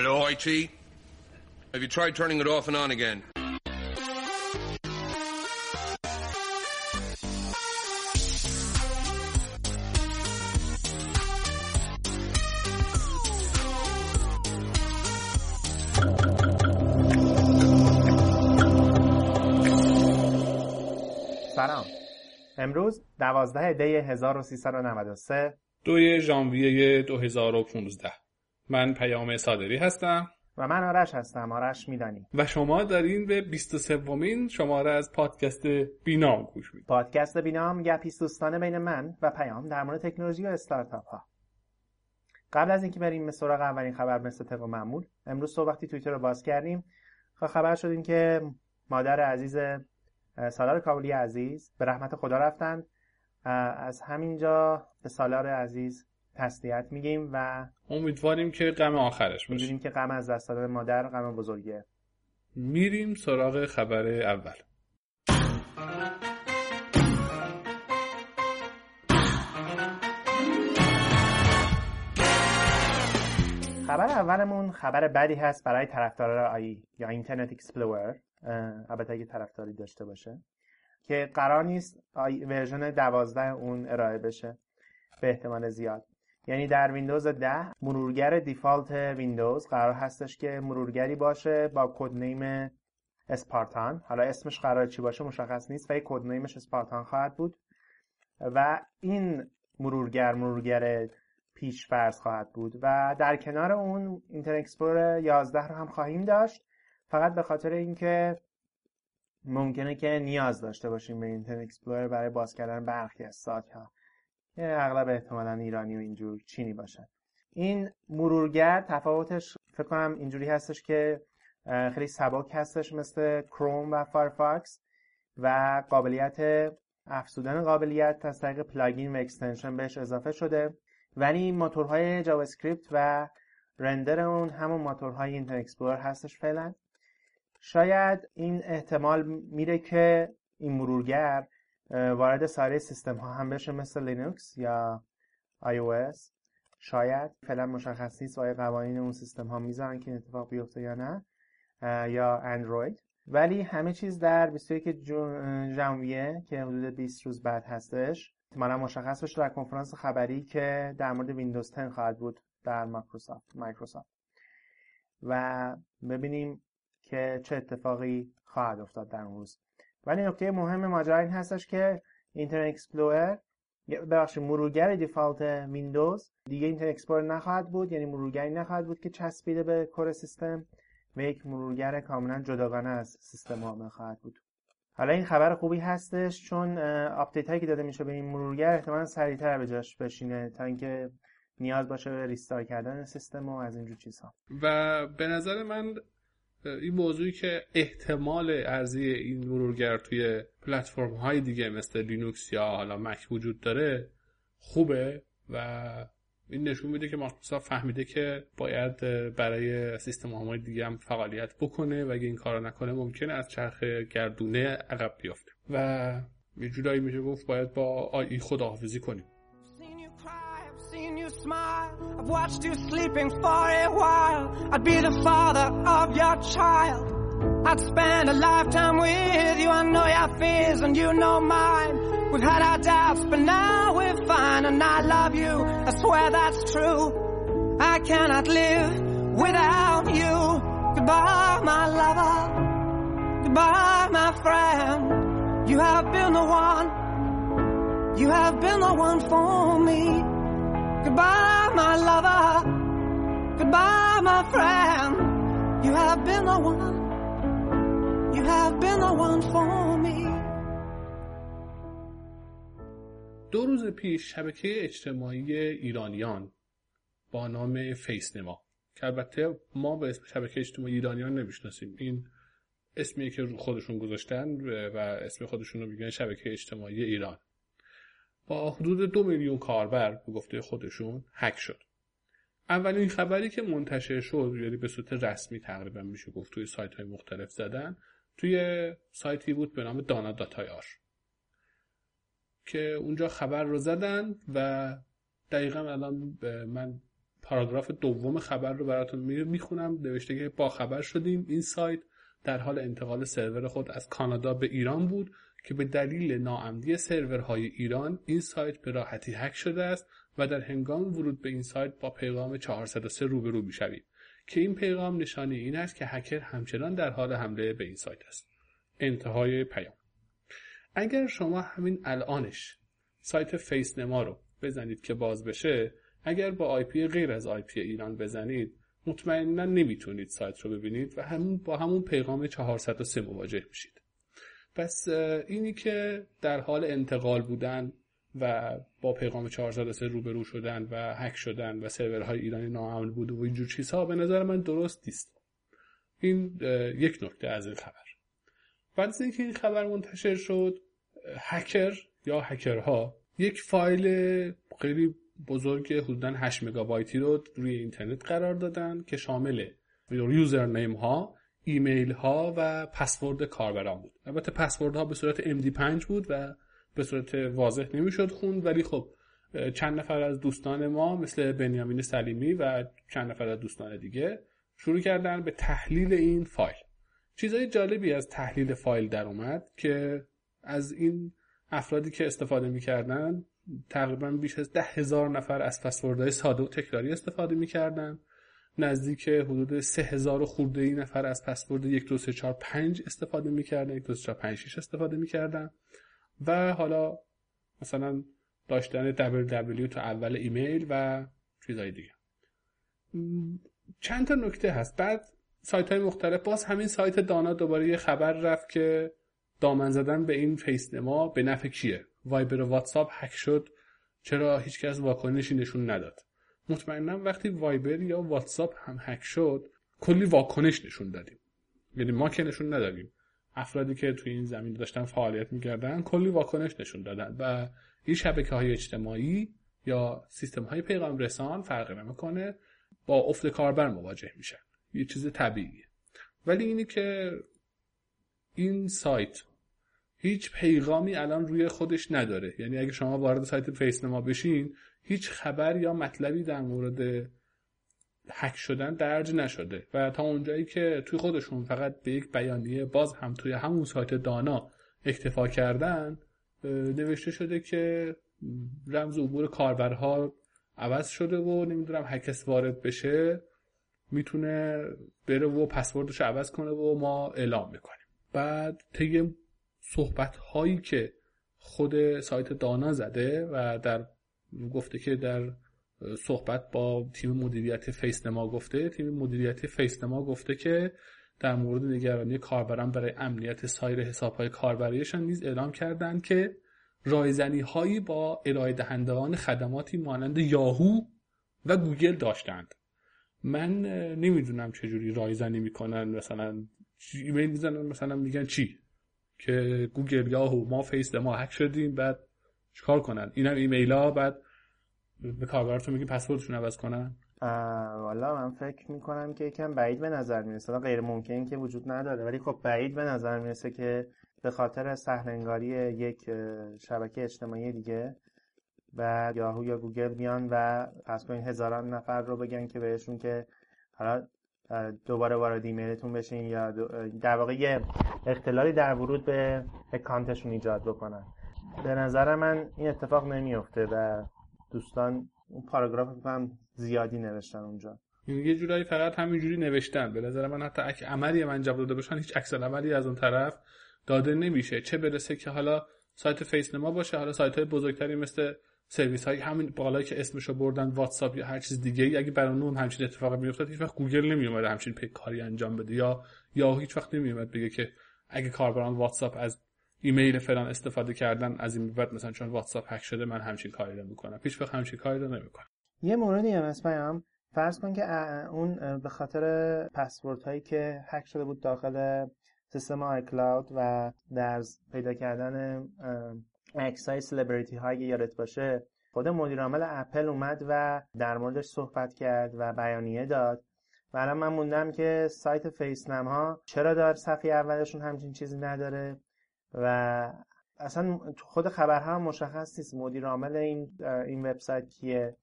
Hello, IT? Have you tried turning it off and on again? سلام امروز 12 دی 1393 دوی ژانویه 2015 من پیام صادری هستم. و من آرش هستم. آرش میدانی. و شما دارین به 23 ومین شماره از پادکست بینام گوش می‌دید پادکست بینام گپی دوستانه بین من و پیام در مورد تکنولوژی و استارتاپ ها قبل از اینکه بریم به سراغ اولین خبر مثل طبق معمول امروز صبح وقتی توییتر رو باز کردیم. خبر شدیم که مادر عزیز سالار کابلی عزیز به رحمت خدا رفتند از همینجا به سالار عزیز تسلیت میگیم و امیدواریم که غم آخرش باشه. می‌دونیم که غم از دست دادن مادر غم بزرگه. میریم سراغ خبر اول. خبر اولمون خبر بدی هست برای طرفداران IE یا اینترنت اکسپلور البته اگه طرفداری داشته باشه. که قرار نیست version 12 اون ارائه بشه. به احتمال زیاد. یعنی در ویندوز 10 مرورگر default ویندوز قرار هستش که مرورگری باشه با code name اسپارتان. حالا اسمش قرار چی باشه مشخص نیست ولی code name ش اسپارتان خواهد بود. و این مرورگر مرورگر پیش فرض خواهد بود. و در کنار اون اینترنت اکسپلور 11 رو هم خواهیم داشت. فقط به خاطر اینکه ممکنه که نیاز داشته باشیم به اینترنت اکسپلور برای باز کردن برخی از سایت ها اغلب احتمالا ایرانی و اینجور چیزی باشن. این مرورگر تفاوتش فکر کنم اینجوری هستش که خیلی سبک هستش مثل کروم و فایرفاکس و قابلیت افزودن قابلیت از طریق plugin و extension بهش اضافه شده. ولی موتورهای جاوا اسکریپت و render اون همون موتورهای اینترنت اکسپلور هستش فعلا. شاید این احتمال میره که این مرورگر وارد سایر سیستم ها هم بشه مثل لینوکس یا iOS شاید فعلا مشخص نیست آیا قوانین اون سیستم ها می‌ذارن که این اتفاق بیفته یا نه یا اندروید. ولی همه چیز در 21 ژانویه که حدود 20 روز بعد هستش احتمالا مشخص بشه در کنفرانس خبری که در مورد ویندوز 10 خواهد بود در مایکروسافت مایکروسافت. و ببینیم که چه اتفاقی خواهد افتاد در اون روز. ولی نکته مهم ماجرا این هستش که اینترنت اکسپلور ببخشید مرورگر default ویندوز دیگه اینترنت اکسپلور نخواهد بود یعنی مرورگری نخواهد بود که چسبیده به core سیستم و یک مرورگر کاملا جداگانه از سیستم عامل خواهد بود. حالا این خبر خوبی هستش چون update هایی که داده میشه به این مرورگر احتمالا سریعتر به جاش بشینه تا اینکه نیاز باشه به restart کردن سیستم و از اینجور چیزها. و به نظر من این موضوعی که احتمال عرضه‌ی این مرورگر توی پلتفرم های دیگه مثل لینوکس یا حالا مک وجود داره خوبه و این نشون میده که مایکروسافت فهمیده که باید برای سیستم های دیگه هم فعالیت بکنه و اگه این کارو نکنه ممکنه از چرخ گردونه عقب بیفته. و یه جورایی میشه گفت باید با آی خداحافظی کنیم. You smile. I've watched you sleeping for a while. I'd be the father of your child. I'd spend a lifetime with you. I know your fears and you know mine. We've had our doubts, but now we're fine. And I love you. I swear that's true. I cannot live without you. Goodbye, my lover. Goodbye, my friend. You have been the one. You have been the one for me. Goodbye, my lover. Goodbye, my friend. You have been the one. You have been the one for me. دو روز پیش شبکه اجتماعی ایرانیان با نام فیسنما که البته ما به اسم شبکه اجتماعی ایرانیان نمی‌شناسیم این اسمی که خودشون گذاشتن و اسم خودشون رو میگن شبکه اجتماعی ایران با حدود دو میلیون کاربر به گفته خودشون هک شد. اولین خبری که منتشر شد یعنی به صورت رسمی تقریبا میشه گفت توی سایت های مختلف زدن توی سایتی بود به نام دانا داتای که اونجا خبر رو زدن و دقیقا الان من پاراگراف دوم خبر رو براتون می‌خونم. نوشته که با خبر شدیم این سایت در حال انتقال سرور خود از کانادا به ایران بود. که به دلیل ناامنی سرورهای ایران این سایت به راحتی هک شده است و در هنگام ورود به این سایت با پیغام 403 روبرو می‌شوید که این پیغام نشانه این است که هکر همچنان در حال حمله به این سایت است. انتهای پیام. اگر شما همین الانش سایت فیس نما رو بزنید که باز بشه اگر با آی پی غیر از آی پی ایران بزنید مطمئنا نمی‌تونید سایت رو ببینید و همون با همون پیغام 403 مواجه میشید. پس اینی که در حال انتقال بودن و با پیغام 403 روبرو شدن و هک شدن و سرورهای ایرانی ناامن بود و اینجور چیزها به نظر من درست نیست. این یک نکته از این خبر. بعد از اینکه این خبر منتشر شد هکر یا هکرها یک فایل خیلی بزرگ حدودا 8 مگابایتی رو روی اینترنت قرار دادن که شامل یوزر نیم ها ایمیل ها و پسورد کاربران بود. البته پسورد ها به صورت MD5 بود و به صورت واضح نمی‌شد خوند ولی خب چند نفر از دوستان ما مثل بنیامین سلیمی و چند نفر از دوستان دیگه شروع کردن به تحلیل این فایل. چیزهای جالبی از تحلیل فایل در اومد که از این افرادی که استفاده می‌کردن تقریبا بیش از ده هزار نفر از پسوردهای ساده و تکراری استفاده می‌کردن. نزدیک حدود سه هزار خورده ای نفر از پسورد یک دو سه چهار پنج استفاده می‌کردن یک دو سه چهار پنج شیش استفاده می‌کردن. و حالا مثلا داشتن www تو اول ایمیل و چیزهای دیگه. چند تا نکته هست. بعد سایت های مختلف. باز همین سایت دانا دوباره یه خبر رفت که دامن زدن به این فیس نما به نفع کیه؟ وایبر و واتساپ هک شد. چرا هیچکس واکنشی نشون نداد؟ مطمئنا وقتی وایبر یا واتساپ هم هک شد کلی واکنش نشون دادیم. یعنی ما که نشون ندادیم. افرادی که توی این زمین داشتن فعالیت می‌کردن کلی واکنش نشون دادن و این شبکه های اجتماعی یا سیستم های پیغام رسان فرقی نمی‌کنه با افت کاربر مواجه میشن. یه چیز طبیعیه. ولی اینی که این سایت هیچ پیغامی الان روی خودش نداره. یعنی اگه شما وارد سایت فیس نما بشین هیچ خبر یا مطلبی در مورد هک شدن درج نشده و تا اونجایی که توی خودشون فقط به یک بیانیه باز هم توی همون سایت دانا اکتفا کردن نوشته شده که رمز عبور کاربرها عوض شده و نمی‌دونم هر کس وارد بشه می‌تونه بره و پسوردش عوض کنه و ما اعلام می‌کنیم. بعد طی صحبت هایی که خود سایت دانا زده و در گفته که در صحبت با تیم مدیریت فیسنما گفته تیم مدیریت فیسنما گفته که در مورد نگرانی کاربران برای امنیت سایر حساب های کاربریشان نیز اعلام کردند که رایزنی هایی با ارائه دهندگان خدماتی مانند یاهو و گوگل داشتند. من نمی‌دونم چجوری رایزنی می‌کنن مثلا ایمیل می‌زنن مثلا میگن چی؟ که گوگل یاهو ما فیس نما هک شدیم بعد چیکار کنن؟ اینم ایمیل ها بعد به کاربراتون میگیم پسوردشون عوض کنن. والا من فکر می‌کنم که یکم بعید به نظر می‌رسه. غیر ممکن که وجود نداره ولی خب بعید به نظر می‌رسه که به خاطر سهلنگاری یک شبکه اجتماعی دیگه و یاهو یا گوگل بیان و پس کنین هزاران نفر رو بگن که بهشون که حالا دوباره وارد ایمیلتون بشین یا در واقع یه اختلالی در ورود به اکانتشون ایجاد بکنن. به نظر من این اتفاق نمیفته و دوستان اون پاراگراف هم زیادی نوشتن اونجا. یه جورایی فقط همینجوری نوشتن. به نظر من حتی اگه عملی انجام داده باشن هیچ عکس عملی از اون طرف داده نمیشه. چه برسه که حالا سایت فیس نما باشه حالا سایت های بزرگتری مثل سرویس های همین بالایی که اسمشو بردن واتساپ یا هر چیز دیگه اگه برای اون همچین اتفاقی میافتاد هیچ وقت گوگل نمیومد همچین کاری انجام بده. یا یا هیچ وقت نمیومد بگه که اگه کاربران واتساپ از ایمیل فلان استفاده کردن از این بعد مثلا چون واتساپ هک شده من همچین کاری رو می‌کنم. هیچ وقت همچین کاری رو نمی‌کنم. یه موردی هم هم فرض کن که اون به خاطر پسورد هایی که هک شده بود داخل سیستم آی کلاود و در پیدا کردن عکس های سلبریتی هایی یادت باشه خود مدیر عامل اپل اومد و در موردش صحبت کرد و بیانیه داد. و الان من موندم که سایت فیسنم ها چرا دار صفحه اولشون همچین چیزی نداره؟ و اصلا خود خبرها هم مشخص نیست. مدیر عامل این این وبسایت کیه؟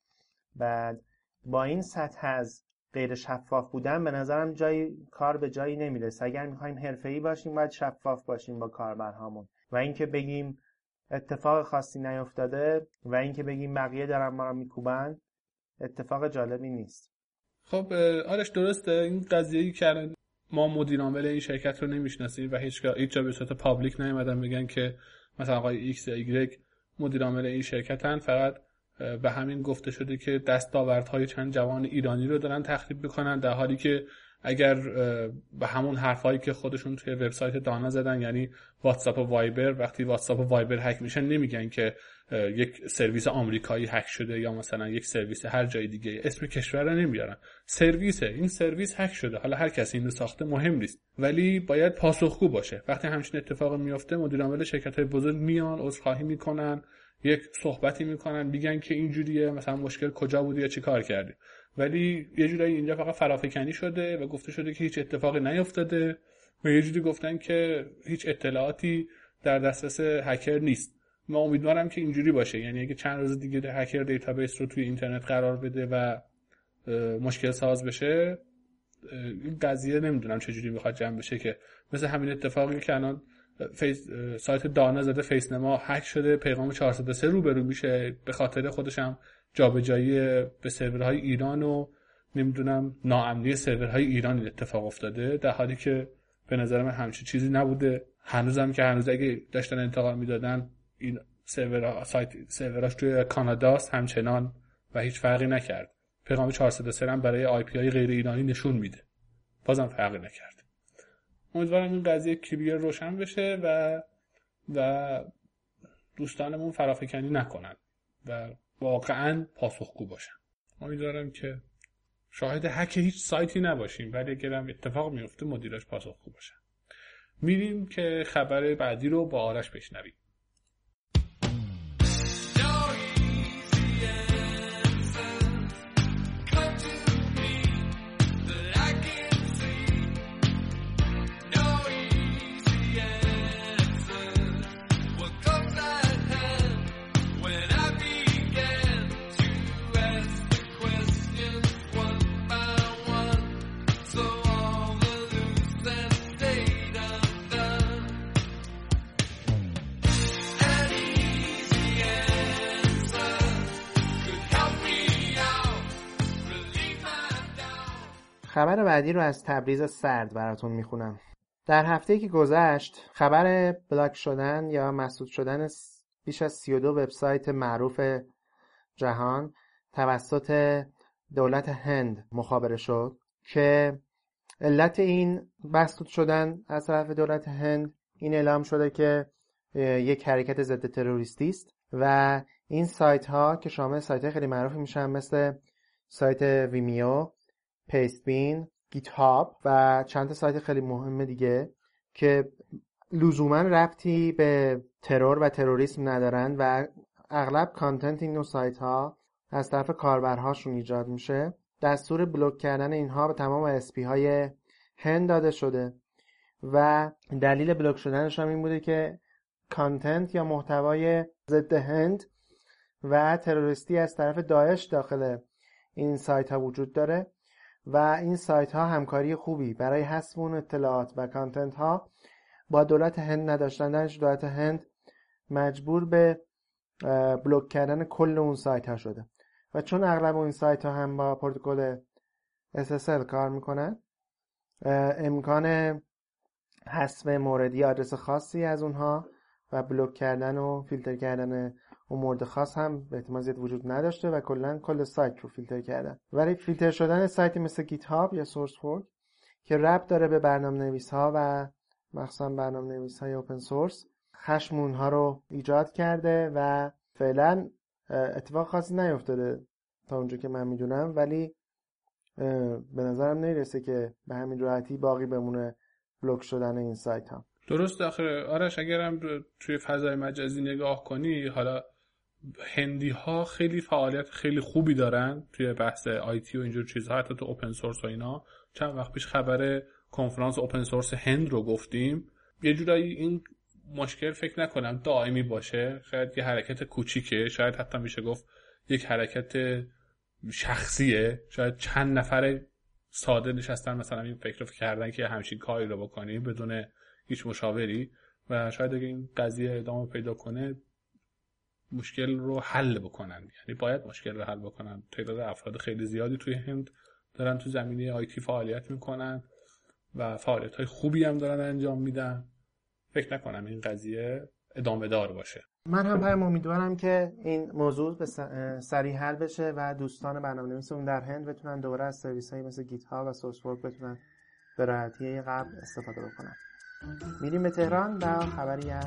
بعد با این سطح از غیر شفاف بودن به نظرم جای کار به جایی نمی‌رسه. اگر می‌خوایم حرفه‌ای باشیم باید شفاف باشیم با کاربرهامون. و اینکه بگیم اتفاق خاصی نیفتاده و اینکه بگیم بقیه دارن ما رو میکوبن اتفاق جالبی نیست. خب آرش درسته؟ این قضیه که ما مدیر عامل این شرکت رو نمی‌شناسیم و هیچ هیچ جا به صورت public نیومدن بگن که مثلا آقای ایکس یا ایگرگ مدیر عامل این شرکتن. فقط به همین گفته شده که دستاوردهای چند جوان ایرانی رو دارن تخریب می‌کنن در حالی که اگر به همون حرفهایی که خودشون توی وبسایت دانا زدن یعنی واتساپ و وایبر وقتی واتساپ و وایبر هک میشن نمیگن که یک سرویس آمریکایی هک شده یا مثلا یک سرویس هر جای دیگه اسم کشور رو نمیارن. سرویس این سرویس هک شده. حالا هر کسی اینو ساخته مهم نیست. ولی باید پاسخگو باشه. وقتی همچین اتفاق میفته مدیر عامل شرکت های بزرگ میان عذرخواهی می‌کنن یک صحبتی می‌کنن میگن که اینجوریه مثلا مشکل کجا بوده یا چی کار کردی. ولی یه جورایی اینجا فقط فرافکنی شده و گفته شده که هیچ اتفاقی نیفتاده و یه جوری گفتن که هیچ اطلاعاتی در دسترس هکر نیست. ما امیدوارم که اینجوری باشه. یعنی اگه چند روز دیگه هکر دیتابیس رو توی اینترنت قرار بده و مشکل ساز بشه این قضیه نمی‌دونم چجوری می‌خواد جمع بشه که مثل همین اتفاقی که الان فیس سایت دانا زده فیس نما هک شده پیغام 403 روبرو میشه. به خاطر خودشم جابجایی به سرورهای ایران و نمی‌دونم ناامنی سرورهای ایران اتفاق افتاده. در حالی که به نظر من همچین چیزی نبوده. هنوزم که هنوز اگه داشتن انتقال می‌دادن این سرور سایت سروراش توی کاناداست همچنان و هیچ فرقی نکرد. پیغام 403 هم برای آی پی های غیر ایرانی نشون میده. بازم فرقی نکرد. امیدوارم این قضیه کلیه روشن بشه و و دوستانمون فرافکنی نکنن و واقعا پاسخگو باشن. امیدوارم که شاهد حک هیچ سایتی نباشیم ولی اگرم اتفاق میفته مدیرش پاسخگو باشن. میریم که خبر بعدی رو با آرش بشنویم. خبر بعدی رو از تبریز سرد براتون می‌خونم. در هفته که گذشت خبر بلاک شدن یا مسدود شدن بیش از 32 وبسایت معروف جهان توسط دولت هند مخابره شد که علت این مسدود شدن از طرف دولت هند این اعلام شده که یک حرکت ضد تروریستی است و این سایت ها که شامل سایت خیلی معروفی میشن مثل سایت ویمیو پیستبین گیت هاب و چند سایت خیلی مهم دیگه که لزوما ربطی به ترور و تروریسم ندارن و اغلب content این نوع سایت ها از طرف کاربرهاشون ایجاد میشه. دستور block کردن اینها به تمام ISP های هند داده شده و دلیل block شدنش هم این بوده که content یا محتوای ضد هند و تروریستی از طرف داعش داخل این سایت ها وجود داره. و این سایت ها همکاری خوبی. برای حذف اون اطلاعات و کانتنت ها با دولت هند نداشتن دولت هند مجبور به بلوک کردن کل اون سایت ها شده. و چون اغلب اون سایت ها هم با پروتکل SSL کار می‌کنن امکان حذف موردی آدرس خاصی از اونها و block کردن و فیلتر کردن اون مورد خاص هم به احتمال زیاد وجود نداشته و کلا کل سایت رو فیلتر کردن ولی فیلتر شدن سایتی مثل گیت هاب یا سورس فورج که ربط داره به برنامه نویس ها و مخصوصا برنامه نویس های open source خشم اونها رو ایجاد کرده و فعلا اتفاق خاصی نیفتاده تا اونجا که من می‌دونم. ولی به نظرم نمی‌رسه که به همین راحتی باقی بمونه بلوک شدن این سایت ها درست آخه. آرش اگرم توی فضای مجازی نگاه کنی حالا هندی ها خیلی فعالیت خیلی خوبی دارن توی بحث آیتی و اینجور چیزها حتی تو اوپن سورس و اینا. چند وقت پیش خبر کنفرانس اوپن سورس هند رو گفتیم. یه جورایی این مشکل فکر نکنم دائمی باشه. شاید یه حرکت کوچیکه. شاید حتی میشه گفت یک حرکت شخصیه. شاید چند نفر ساده نشستن مثلا این فکر رو کردن که همچین کاری رو بکنیم بدون هیچ مشاوری. و شاید اگه این قضیه ادامه پیدا کنه مشکل رو حل بکنن. یعنی باید مشکل رو حل بکنن. تعداد افراد خیلی زیادی توی هند دارن تو زمینه آیتی فعالیت می‌کنن و فعالیت های خوبی هم دارن انجام میدن. فکر نکنم این قضیه ادامه دار باشه. من هم پیام امیدوارم که این موضوع به سریع حل بشه و دوستان برنامه نویسمون در هند بتونن دوباره از سرویس های مثل گیت ها و سورس ورک بتونن به راحتی قبل استفاده بکنن. میریم به تهران و خبری از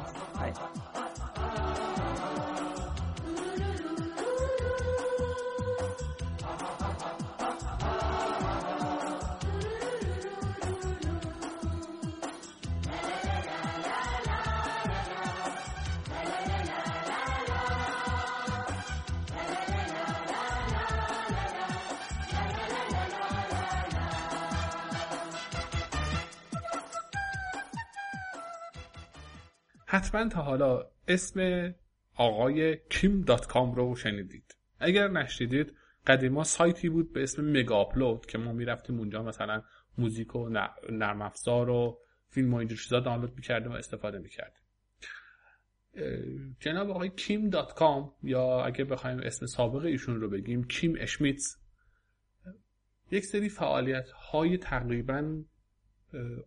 حتما تا حالا اسم آقای کیم دات کام رو شنیدید. اگر نشنیدید قدیما سایتی بود به اسم مگا آپلود که ما می‌رفتیم اونجا مثلا موزیک و نرم افزار و فیلم و اینجور چیزا دانلود می‌کردیم و استفاده می‌کردیم. جناب آقای کیم دات کام یا اگه بخوایم اسم سابق ایشون رو بگیم کیم اشمیتز یک سری فعالیت های تقریبا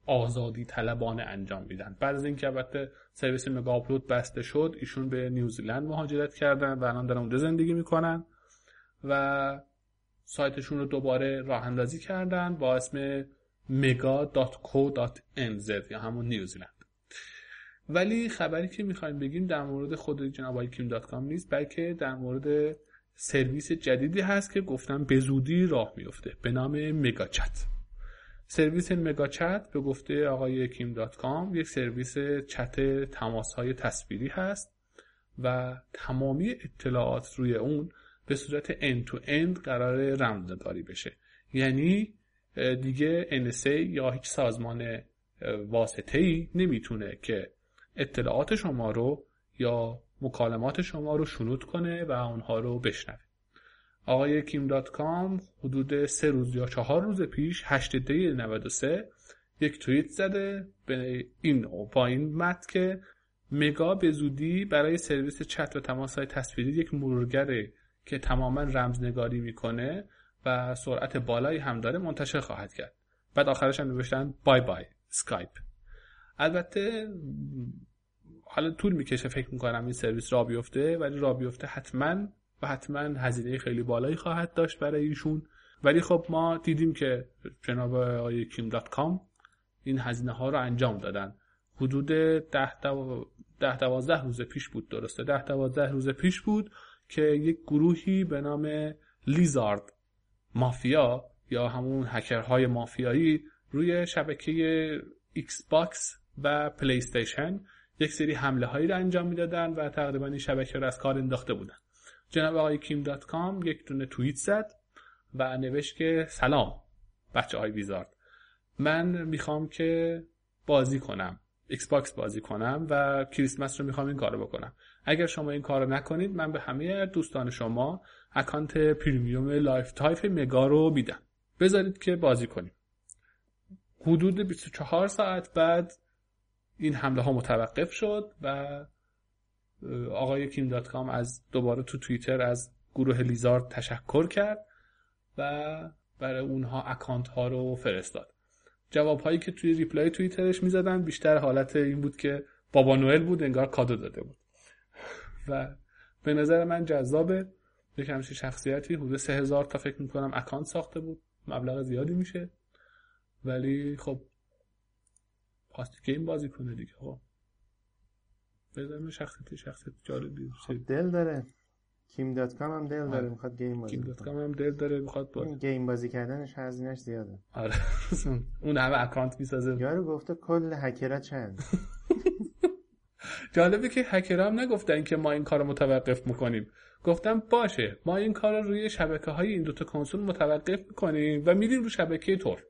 آزادی طلبانه انجام میدن. بعد از اینکه البته سرویس مگا بسته شد ایشون به نیوزیلند مهاجرت کردن و الان دارن اونجا زندگی می‌کنن و سایتشون رو دوباره راه اندازی کردن با اسم mega.co.nz یا همون نیوزیلند. ولی خبری که می‌خوایم بگیم در مورد خود جناب کام نیست بلکه در مورد سرویس جدیدی هست که گفتم به زودی راه میفته به نام مگا چت. سرویس مگا چت به گفته آقای کیم دات کام یک سرویس چت تماس های تصویری هست و تمامی اطلاعات روی اون به صورت end to end قرار رمزنگاری بشه. یعنی دیگه NSA یا هیچ سازمان واسطه ای نمی‌تونه که اطلاعات شما رو یا مکالمات شما رو شنود کنه و اونها رو بشنوه. آقای کیم دات کام حدود سه روز یا چهار روز پیش 8 دی 93 یک توییت زده به این با این متن که مگا به زودی برای سرویس چت و تماس های تصویری یک مرورگره که تماما رمزنگاری می‌کنه و سرعت بالایی هم داره منتشر خواهد کرد. بعد آخرش هم نوشتن bye bye Skype. البته حالا طول می‌کشه فکر می‌کنم این سرویس راه بیفته ولی راه بیفته حتما و حتما هزینه خیلی بالایی خواهد داشت برای ایشون. ولی خب ما دیدیم که جناب آقای کیم دات کام این هزینه ها رو انجام دادن. حدود ده, ده دوازده روز پیش بود درسته؟ ده دوازده روز پیش بود که یک گروهی به نام لیزارد مافیا یا همون هکرهای مافیایی روی شبکه ایکس باکس و پلی استیشن یک سری حمله هایی رو انجام می‌دادن و تقریبا این شبکه رو از کار انداخته بودن. جناب آقای کیم دات کام یک دونه توییت زد و نوشت که سلام بچه های لیزارد. من می‌خوام که بازی کنم ایکس باکس بازی کنم و کریسمس رو می‌خوام این کارو بکنم. اگر شما این کارو نکنید من به همه دوستان شما اکانت premium lifetime مگا رو میدم. بذارید که بازی کنیم. حدود 24 ساعت بعد این حمله ها متوقف شد و آقای کیم دات کام از دوباره تو توییتر از گروه لیزارد تشکر کرد و برای اونها اکانت ها رو فرستاد. جواب هایی که توی reply توییترش می‌زدن بیشتر حالت این بود که بابا نوئل بود انگار کادو داده بود. و به نظر من جذابه. یک همچین شخصیتی حدود سه هزار تا فکر می‌کنم اکانت ساخته بود. مبلغ زیادی میشه. ولی خب خواست game بازی کنه دیگه خب. به نظرم شخصیت شخصیت جالبی دل داره. کیم دات کام هم دل داره می‌خواد game بازی کیم دات کام هم دل داره می‌خواد بازی game بازی کردنش هزینه‌اش زیاده. آره. اون همه اکانت می‌سازه. یارو گفته کل هکرها چند. جالبه که هکرها هم نگفتن که ما این کارو متوقف می‌کنیم. گفتم باشه. ما این کار رو روی شبکه های این دوتا کنسول متوقف می‌کنیم و میریم رو شبکه تور.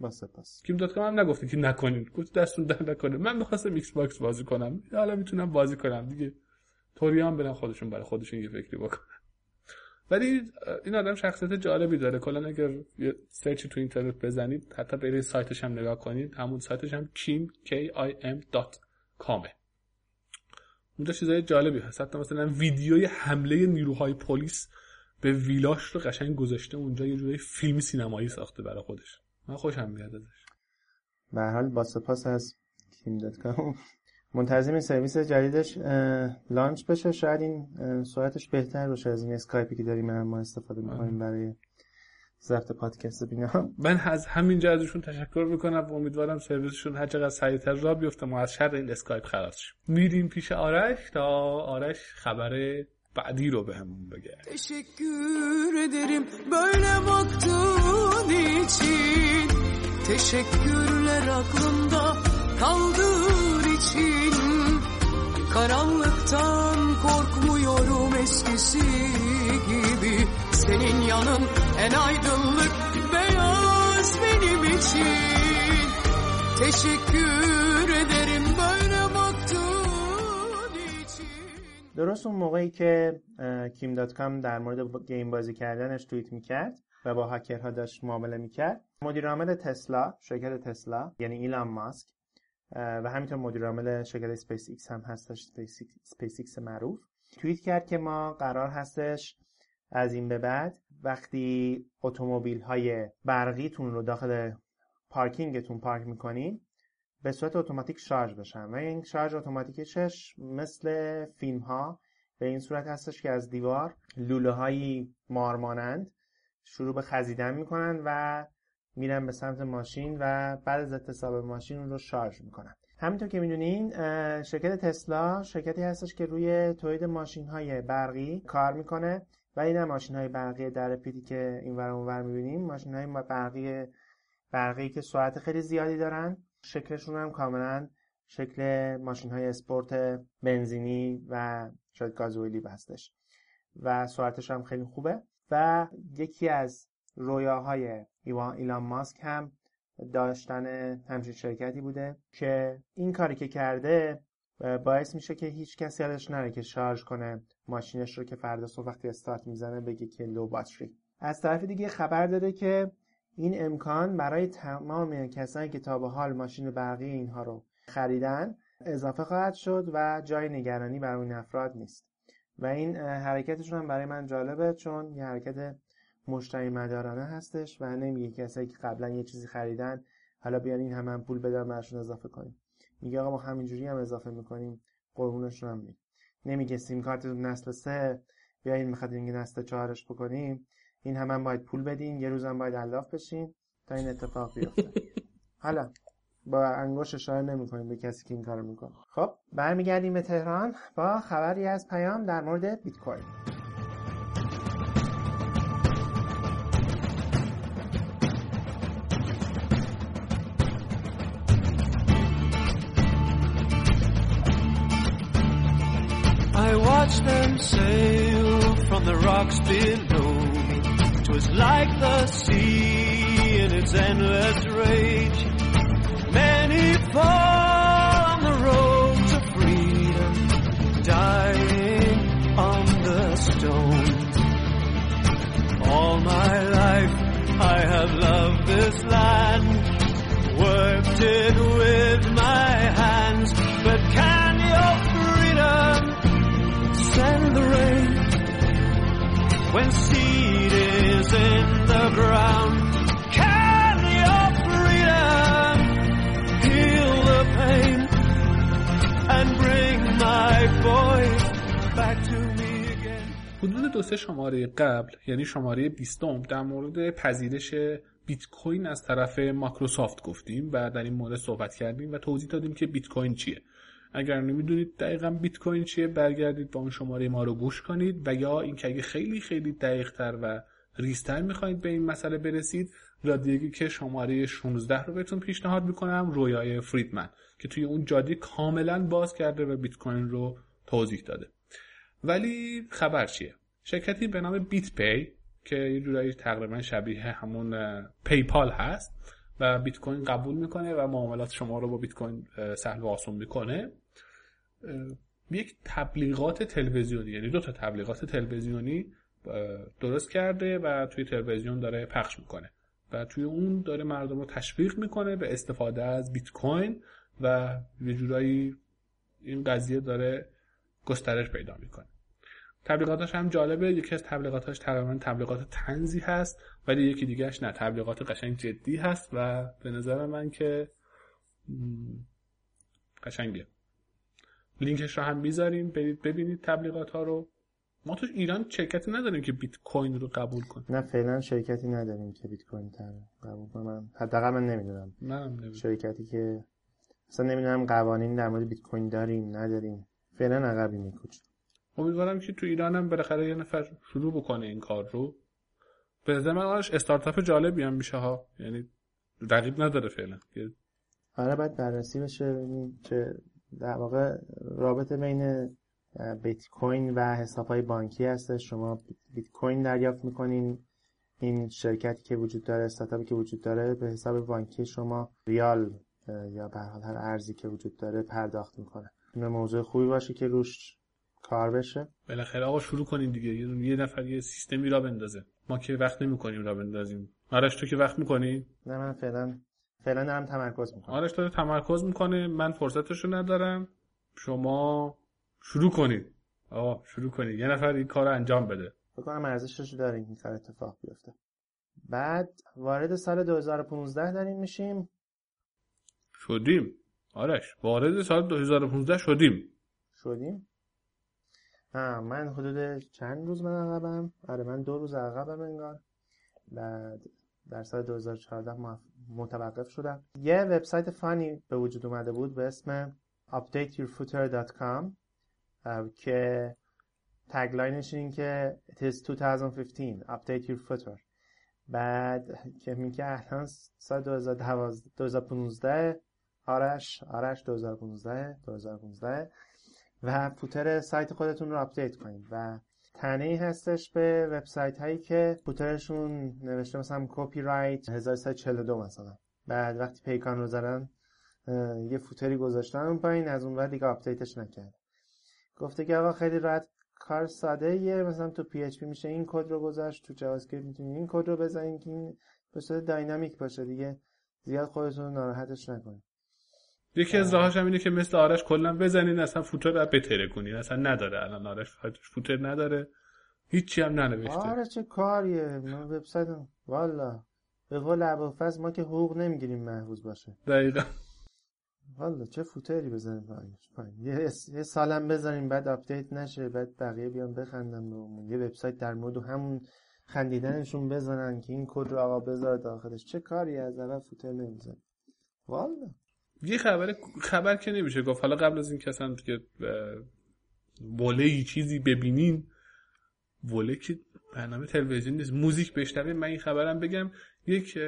با سپاس کیم دات هم نگفته که نکنید گفت دستتون درد نکنه. من می‌خواستم ایکس باکس بازی کنم. حالا می‌تونم بازی کنم دیگه. توری ها هم برن خودشون برای خودشون یه فکری بکنن ولی این آدم شخصیت جالبی داره. کلا اگر یه سرچی تو اینترنت بزنید حتی برید سایتش هم نگاه کنید همون سایتش هم kim k i m کامه اونجا چیزای جالبی هست. حتی مثلا ویدیوی حمله نیروهای پلیس به ویلاش رو قشنگ گذاشته. اونجا یه جوری فیلم سینمایی ساخته برای خودش. من خوشم میاد ازش. به حال با سپاس از کیم دات کام منتظریم سرویس جدیدش launch بشه. شاید این سرعتش بهتر باشه از این اسکایپی که داریم ما استفاده می‌کنیم برای ضبط پادکست بینا من از همینجا ازشون تشکر می‌کنم و امیدوارم سرویسشون هر چقدر سریعتر راه بیفته. ما از شر این اسکایپ خلاص شیم. میریم پیش آرش تا آرش خبر بعدی رو بهمون بگه Teşekkür ederim böyle baktığın için Teşekkürler aklımda kaldığın için Karanlıktan korkmuyorum eskisi gibi Senin yanın en aydınlık beyaz benim için Teşekkür ederim درست اون موقعی که کیم دات کام در مورد game بازی کردنش توییت می‌کرد و با هکرها داشت معامله می‌کرد. مدیر عامل تسلا شرکت تسلا یعنی ایلان ماسک و همینطور مدیر عامل شرکت اسپیس ایکس هم هستش اسپیس ایکس معروف. توییت کرد که ما قرار هستش از این به بعد وقتی اتومبیل های برقیتون رو داخل پارکینگتون پارک می‌کنین به صورت اتوماتیک شارژ بشن. و این شارژ اتوماتیکش مثل فیلم ها به این صورت هستش که از دیوار لوله هایی مارمانند شروع به خزیدن می‌کنن و میرن به سمت ماشین و بعد از اتصاب ماشین اون رو شارژ می‌کنن. همینطور که می‌دونین شرکت تسلا شرکتی هستش که روی تولید ماشین های برقی کار می‌کنه. و این ماشین های برقی در پیتی که این ور اونور می‌بینیم. ماشین های برقی برقی که سرعت خیلی زیادی دارن. شکلشون هم کاملا شکل ماشین های اسپورت بنزینی و شاید گازوئیلی هستش. و سرعتش هم خیلی خوبه. و یکی از رویاهای ایلان ماسک هم داشتن همچین شرکتی بوده که این کاری که کرده باعث میشه که هیچ کسی یادش نره که شارژ کنه ماشینش رو که فردا صبح وقتی استارت می‌زنه بگه که لو باتری از طرف دیگه خبر داده که این امکان برای تمام کسانی که تا به حال ماشین برقی اینها رو خریدن اضافه خواهد شد و جای نگرانی برای این افراد نیست. و این حرکتشون هم برای من جالبه چون یه حرکت مشتری مدارانه هستش و نمیگه کسایی که قبلا یه چیزی خریدن حالا بیان این هم, هم پول بدن براشون اضافه کنیم. میگه آقا ما همینجوری هم اضافه می‌کنیم قربونشون هم میگه نمیگه سیم کارت نسل سه بیاین می‌خواد این نسل چهارش بکنیم. این هم, هم باید پول بدین یه روز هم باید علاف بشین تا این اتفاق بیفته. حالا با انگوش اشاره نمی‌کنیم به کسی که این کارو می‌کنه. خب برمیگردیم به تهران با خبری از پیام در مورد بیت کوین I watched them sail from the rocks below. Me. Twas like the sea in its endless rage. Many fall on the road to freedom, dying on the stones. All my life I have loved this land, worked it with my hands, but can your freedom send the rain when seed is in the ground? Can your freedom heal the pain and bring my boy back to me again? حدود دو سه شماره قبل یعنی شماره 20 در مورد پذیرش بیت کوین از طرف مایکروسافت گفتیم و در این مورد صحبت کردیم و توضیح دادیم که بیت کوین چیه اگر نمی‌دونید دقیقا بیت کوین چیه برگردید با اون شماره ما رو گوش کنید و یا اینکه اگه خیلی خیلی دقیق تر و ریزتر می‌خواید به این مسئله برسید رادیوگی که شماره 16 رو بهتون پیشنهاد می‌کنم رویای فریدمن که توی اون جادی کاملا باز کرده و بیت کوین رو توضیح داده. ولی خبر چیه؟ شرکتی به نام بیت پی که یه جورایی تقریبا شبیه همون پیپال هست. و بیت کوین قبول می‌کنه و معاملات شما رو با بیت کوین سهل و آسون می‌کنه. یک تبلیغات تلویزیونی یعنی دو تا تبلیغات تلویزیونی درست کرده و توی تلویزیون داره پخش می‌کنه. و توی اون داره مردم رو تشویق می‌کنه به استفاده از بیت کوین و یه جورایی این قضیه داره گسترش پیدا می‌کنه. تبلیغاتش هم جالبه. یکی از تبلیغاتاش تقریبا تبلیغات تنزی هست ولی یکی دیگهش نه. تبلیغات قشنگ جدی هست و به نظر من که قشنگه. لینکش رو هم می‌ذاریم. برید ببینید تبلیغات ها رو. ما تو ایران شرکتی نداریم که بیت کوین رو قبول کنه نه فعلا شرکتی نداریم که بیت کوین قبول کنم حداقل من نمی‌دونم. منم شرکتی که اصلا نمی‌دونم قوانین در مورد بیت کوین داریم نداریم فعلا عقبی میکوچ امیدوارم که تو ایران هم بالاخره یه نفر شروع بکنه این کار رو. به نظر من استارتاپ جالبی هم میشه ها. یعنی رقیب نداره فعلا. آره باید بررسی بشه ببینیم که در واقع رابطه بین بیت کوین و حساب های بانکی هستش شما بیت کوین دریافت می‌کنین. این شرکتی که وجود داره استارتاپی که وجود داره به حساب بانکی شما ریال یا به هر ارزی که وجود داره پرداخت می‌کنه. این موضوع خوبی باشه که روش کار بشه. بالاخره آقا شروع کنین دیگه. یه نفر یه سیستمی را بندازه. ما که وقت نمی‌کنیم را بندازیم. آرش تو که وقت می‌کنی؟ نه من فعلا فعلا دارم تمرکز می‌کنم. آرش داره تمرکز می‌کنه. من فرصتشو ندارم. شما شروع کنید آقا شروع کنید یه نفر این کار رو انجام بده. فکر کنم ارزشش داره این کار اتفاق بیفته. بعد وارد سال 2015 داریم میشیم. شدیم. آرش وارد سال 2015 شدیم. شدیم؟ من حدود چند روز من عقبم؟ آره من دو روز عقبم انگار. بعد در سال 2014 متوقف شدم. یه وبسایت فانی به وجود اومده بود به اسم updateyourfooter.com که tagline ش این که it is 2015 update your footer. بعد که میگه الان سال 2015 آرش آرش 2015 2015 و footer سایت خودتون رو آپدیت کنید. و طعنه ای هستش به وبسایت هایی که footer شون نوشته مثلا کپی رایت 1342 مثلا. بعد وقتی پیکان رو زدن یه footer ی گذاشتن اون پایین از اون بعد دیگه آپدیتش نکرد. گفته که آقا خیلی راحت کار ساده یه مثلا تو PHP میشه این کد رو گذاشت تو JavaScript می‌تونید این کد رو بزنید که این به صورت dynamic باشه دیگه. زیاد خودتون ناراحتش نکنید. یکی از راهاش هم اینه که مثل آرش کلا بزنین اصلا footer رو بتره کنین. اصلا نداره. الان آرش footer نداره. هیچی هم ننوشته. آره چه کاریه؟ من وبسایت والا به قول ابوالفضل ما که حقوق نمی‌گیریم محفوظ باشه. دقیقا. والا چه footer ی بزنیم؟ پایین یه, یه سال هم بزنیم بعد آپدیت نشه بعد بقیه بیان بخندن بهمون یه وبسایت در مورد همون خندیدنشون بزنن که این کد رو آقا بذار داخلش چه کاری از اول footer نمیزنن والا یه خبر خبر که نمیشه گفت. حالا قبل از این اصلا که وله چیزی ببینین وله که برنامه تلویزیون نیست. موزیک بشنویم من این خبرم بگم. یک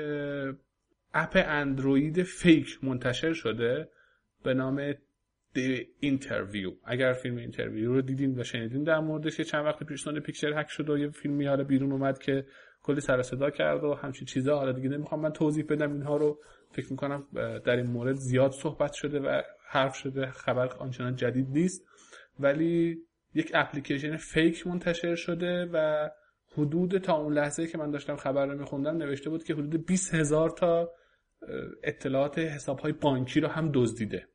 app اندروید fake منتشر شده به نام The Interview. اگر فیلم Interview رو دیدین و شنیدین در موردش یه چند وقت پیش Picture هک شد و یه فیلمی حالا بیرون اومد که کلی سر صدا کرد و همچین چیزا. حالا دیگه نمی‌خوام من توضیح بدم اینها رو. فکر می‌کنم در این مورد زیاد صحبت شده و حرف شده خبر آنچنان جدید نیست. ولی یک اپلیکیشن fake منتشر شده و حدود تا اون لحظه که من داشتم خبر رو میخوندم نوشته بود که حدود 20 هزار تا اطلاعات حساب های بانکی رو هم دزدیده.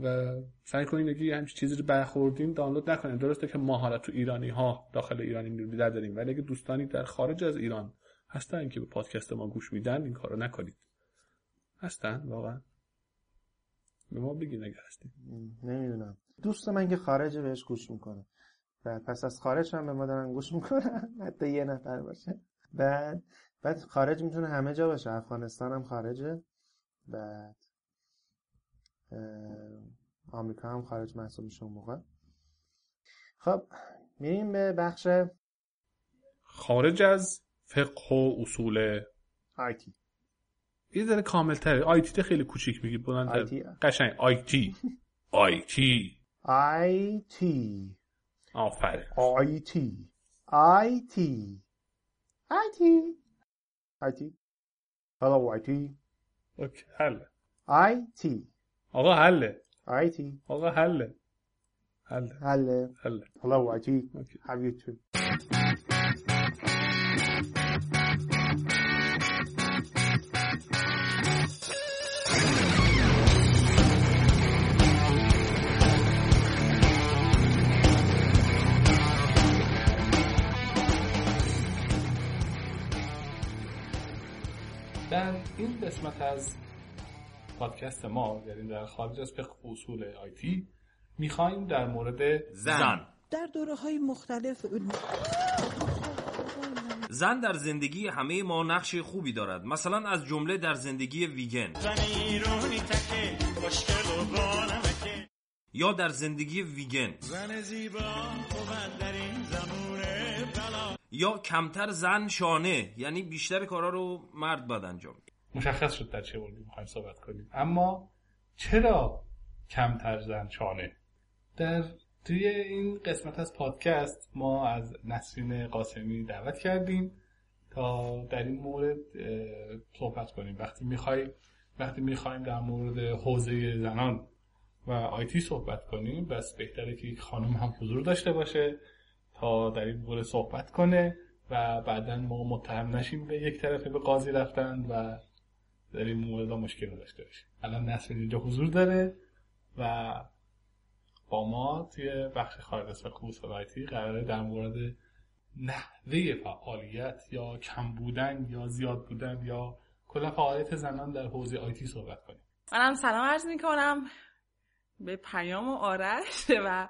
و سعی کنید اگه همچین چیزی رو برخوردین دانلود نکنید درسته که ما حالا تو ایرانی ها داخل ایرانی میدر داریم. ولی اگه دوستانی در خارج از ایران هستن که به پادکست ما گوش میدن این کارو نکنید. هستن؟ واقعا. به ما بگین اگه هستید نمی‌دونم. دوست من که خارج بهش گوش می‌کنه. بعد پس از خارج هم به ما دارن گوش می‌کنن. حتی یه نفر باشه. بعد بعد خارج می‌تونه همه جا باشه. افغانستان هم خارجه. بعد آمریکا هم خارج محسوب میشه اون موقع خب میریم به بخش خارج از فقه و اصول آیتی یه ذره کامل تره آیتی خیلی کوچیک میگی بلند قشنگ آیتی آیتی آیتی آفرین آیتی آیتی آیتی آیتی هلو آیتی اوکی حله آیتی آقا حله عادي آقا حله حله حله حله الله عجيب حبيبتي در این قسمت از پادکست ما یعنی در خارج از فقه اصول آیتی می‌خوایم در مورد زن. در دوره های مختلف زن در زندگی همه ما نقش خوبی دارد. مثلا از جمله در زندگی ویگن. یا در زندگی ویگن. یا کمتر زن شانه یعنی بیشتر کارا رو مرد باید انجام. بده. مشخص شد در چه موردی می‌خوایم صحبت کنیم. اما چرا کمتر زن شانه در توی این قسمت از پادکست ما از نسرین قاسمی دعوت کردیم تا در این مورد صحبت کنیم. وقتی می‌خوای وقتی می‌خوایم در مورد حوزه زنان و آیتی صحبت کنیم بس بهتره که یک خانم هم حضور داشته باشه تا در این مورد صحبت کنه و بعدا ما متهم نشیم به یک طرفه به قاضی رفتن و در این مورد مشکل داشته باشیم الان نسرین اینجا حضور داره و با ما توی بخش خارج از آیتی قراره در مورد نحوه فعالیت یا کم بودن یا زیاد بودن یا کلا فعالیت زنان در حوزه آیتی صحبت کنیم. منم سلام عرض می کنم به پیام و آرش و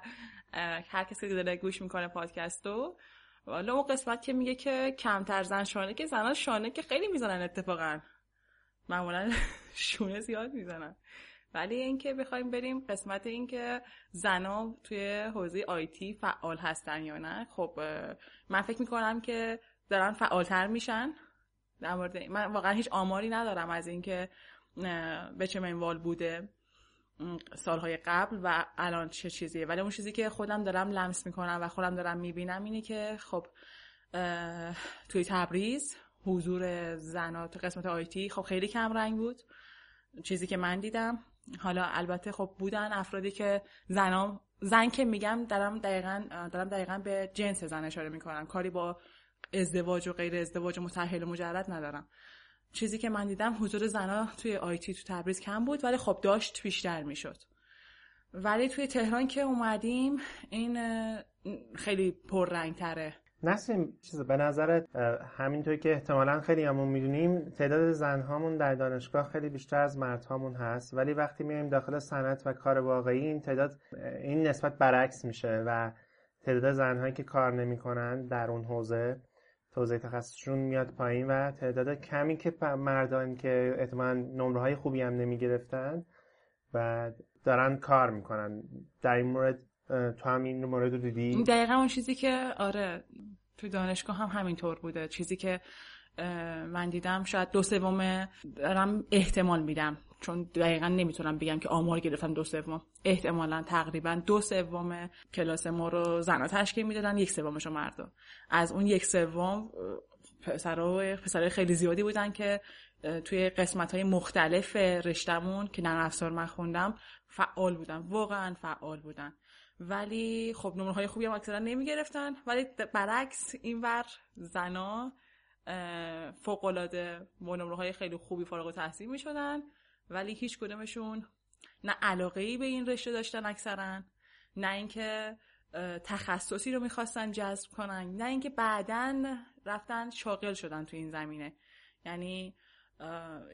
هر کسی که داره گوش می‌کنه پادکستو والا اون قسمت که میگه که کمتر زن شانه که زنان شانه که خیلی می‌زنن اتفاقا. معمولا شونه زیاد می‌زنن. ولی اینکه بخوایم بریم قسمت اینکه زنا توی حوزه آیتی فعال هستن یا نه خب من فکر می‌کنم که دارن فعالتر میشن. در مورد من واقعا هیچ آماری ندارم از اینکه به چه منوال بوده سالهای قبل و الان چه چیزیه. ولی اون چیزی که خودم دارم لمس می‌کنم و خودم دارم می‌بینم اینه که خب توی تبریز حضور زنات تو قسمت آیتی خب خیلی کم رنگ بود. چیزی که من دیدم. حالا البته خب بودن افرادی که زنام زن که میگم دارم دقیقا دارم دقیقا به جنس زن اشاره می‌کنم. کاری با ازدواج و غیر ازدواج و متأهل مجرد ندارم. چیزی که من دیدم حضور زنها توی آیتی تو تبریز کم بود ولی خب داشت بیشتر می‌شد. ولی توی تهران که اومدیم این خیلی پررنگ تره نسیم چیز به نظرت همینطوری که احتمالا خیلی همون می‌دونیم تعداد زنهامون در دانشگاه خیلی بیشتر از مردهامون هست. ولی وقتی میایم داخل صنعت و کار واقعی این تعداد این نسبت برعکس میشه و تعداد زنهایی که کار نمی‌کنن در اون حوزه حوزه تخصصشون میاد پایین و تعداد کمی که مردان که احتمالا نمره های خوبی هم نمی‌گرفتن و دارن کار می‌کنن. در این مورد تو هم این مورد رو دیدی؟ دقیقا اون چیزی که آره تو دانشگاه هم همینطور بوده. چیزی که من دیدم شاید دو سوم دارم احتمال میدم. چون دقیقا نمی‌تونم بگم که آمار گرفتم دو سوم. احتمالا تقریبا دو سوم کلاس ما رو زنها تشکیل می‌دادن یک سومش مردا. از اون یک سوم پسرها و پسرهای خیلی زیادی بودن که توی قسمت های مختلف رشتمون که نرم افزار من خوندم فعال بودن. واقعا فعال بودن. ولی خب نمره های خوبی هم اکثرا نمی گرفتن ولی برعکس اینور زنا فوق العاده با نمره های خیلی خوبی فارغ التحصیل می شدن ولی هیچ کدومشون نه علاقه ای به این رشته داشتن اکثرا نه اینکه تخصصی رو می‌خواستن جذب کنن نه اینکه بعدا رفتن شاغل شدن تو این زمینه. یعنی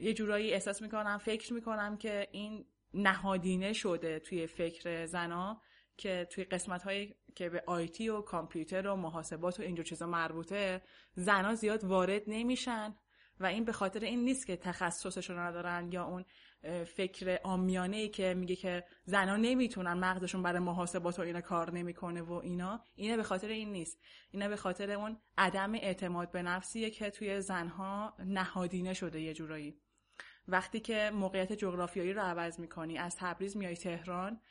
یه جورایی احساس می‌کنم فکر می‌کنم که این نهادینه شده توی فکر زنا. که توی قسمت هایی که به آیتی و کامپیوتر و محاسبات و اینجور چیزا مربوطه زنا زیاد وارد نمیشن و این به خاطر این نیست که تخصصشون ندارن یا اون فکر آمیانه ای که میگه که زنا نمی‌تونن مغزشون برای محاسبات و اینا کار نمی‌کنه و اینا اینه به خاطر این نیست. اینه به خاطر اون عدم اعتماد به نفسیه که توی زنها نهادینه شده یه جورایی. وقتی که موقعیت جغرافیایی رو عوض می‌کنی از تبریز میای تهران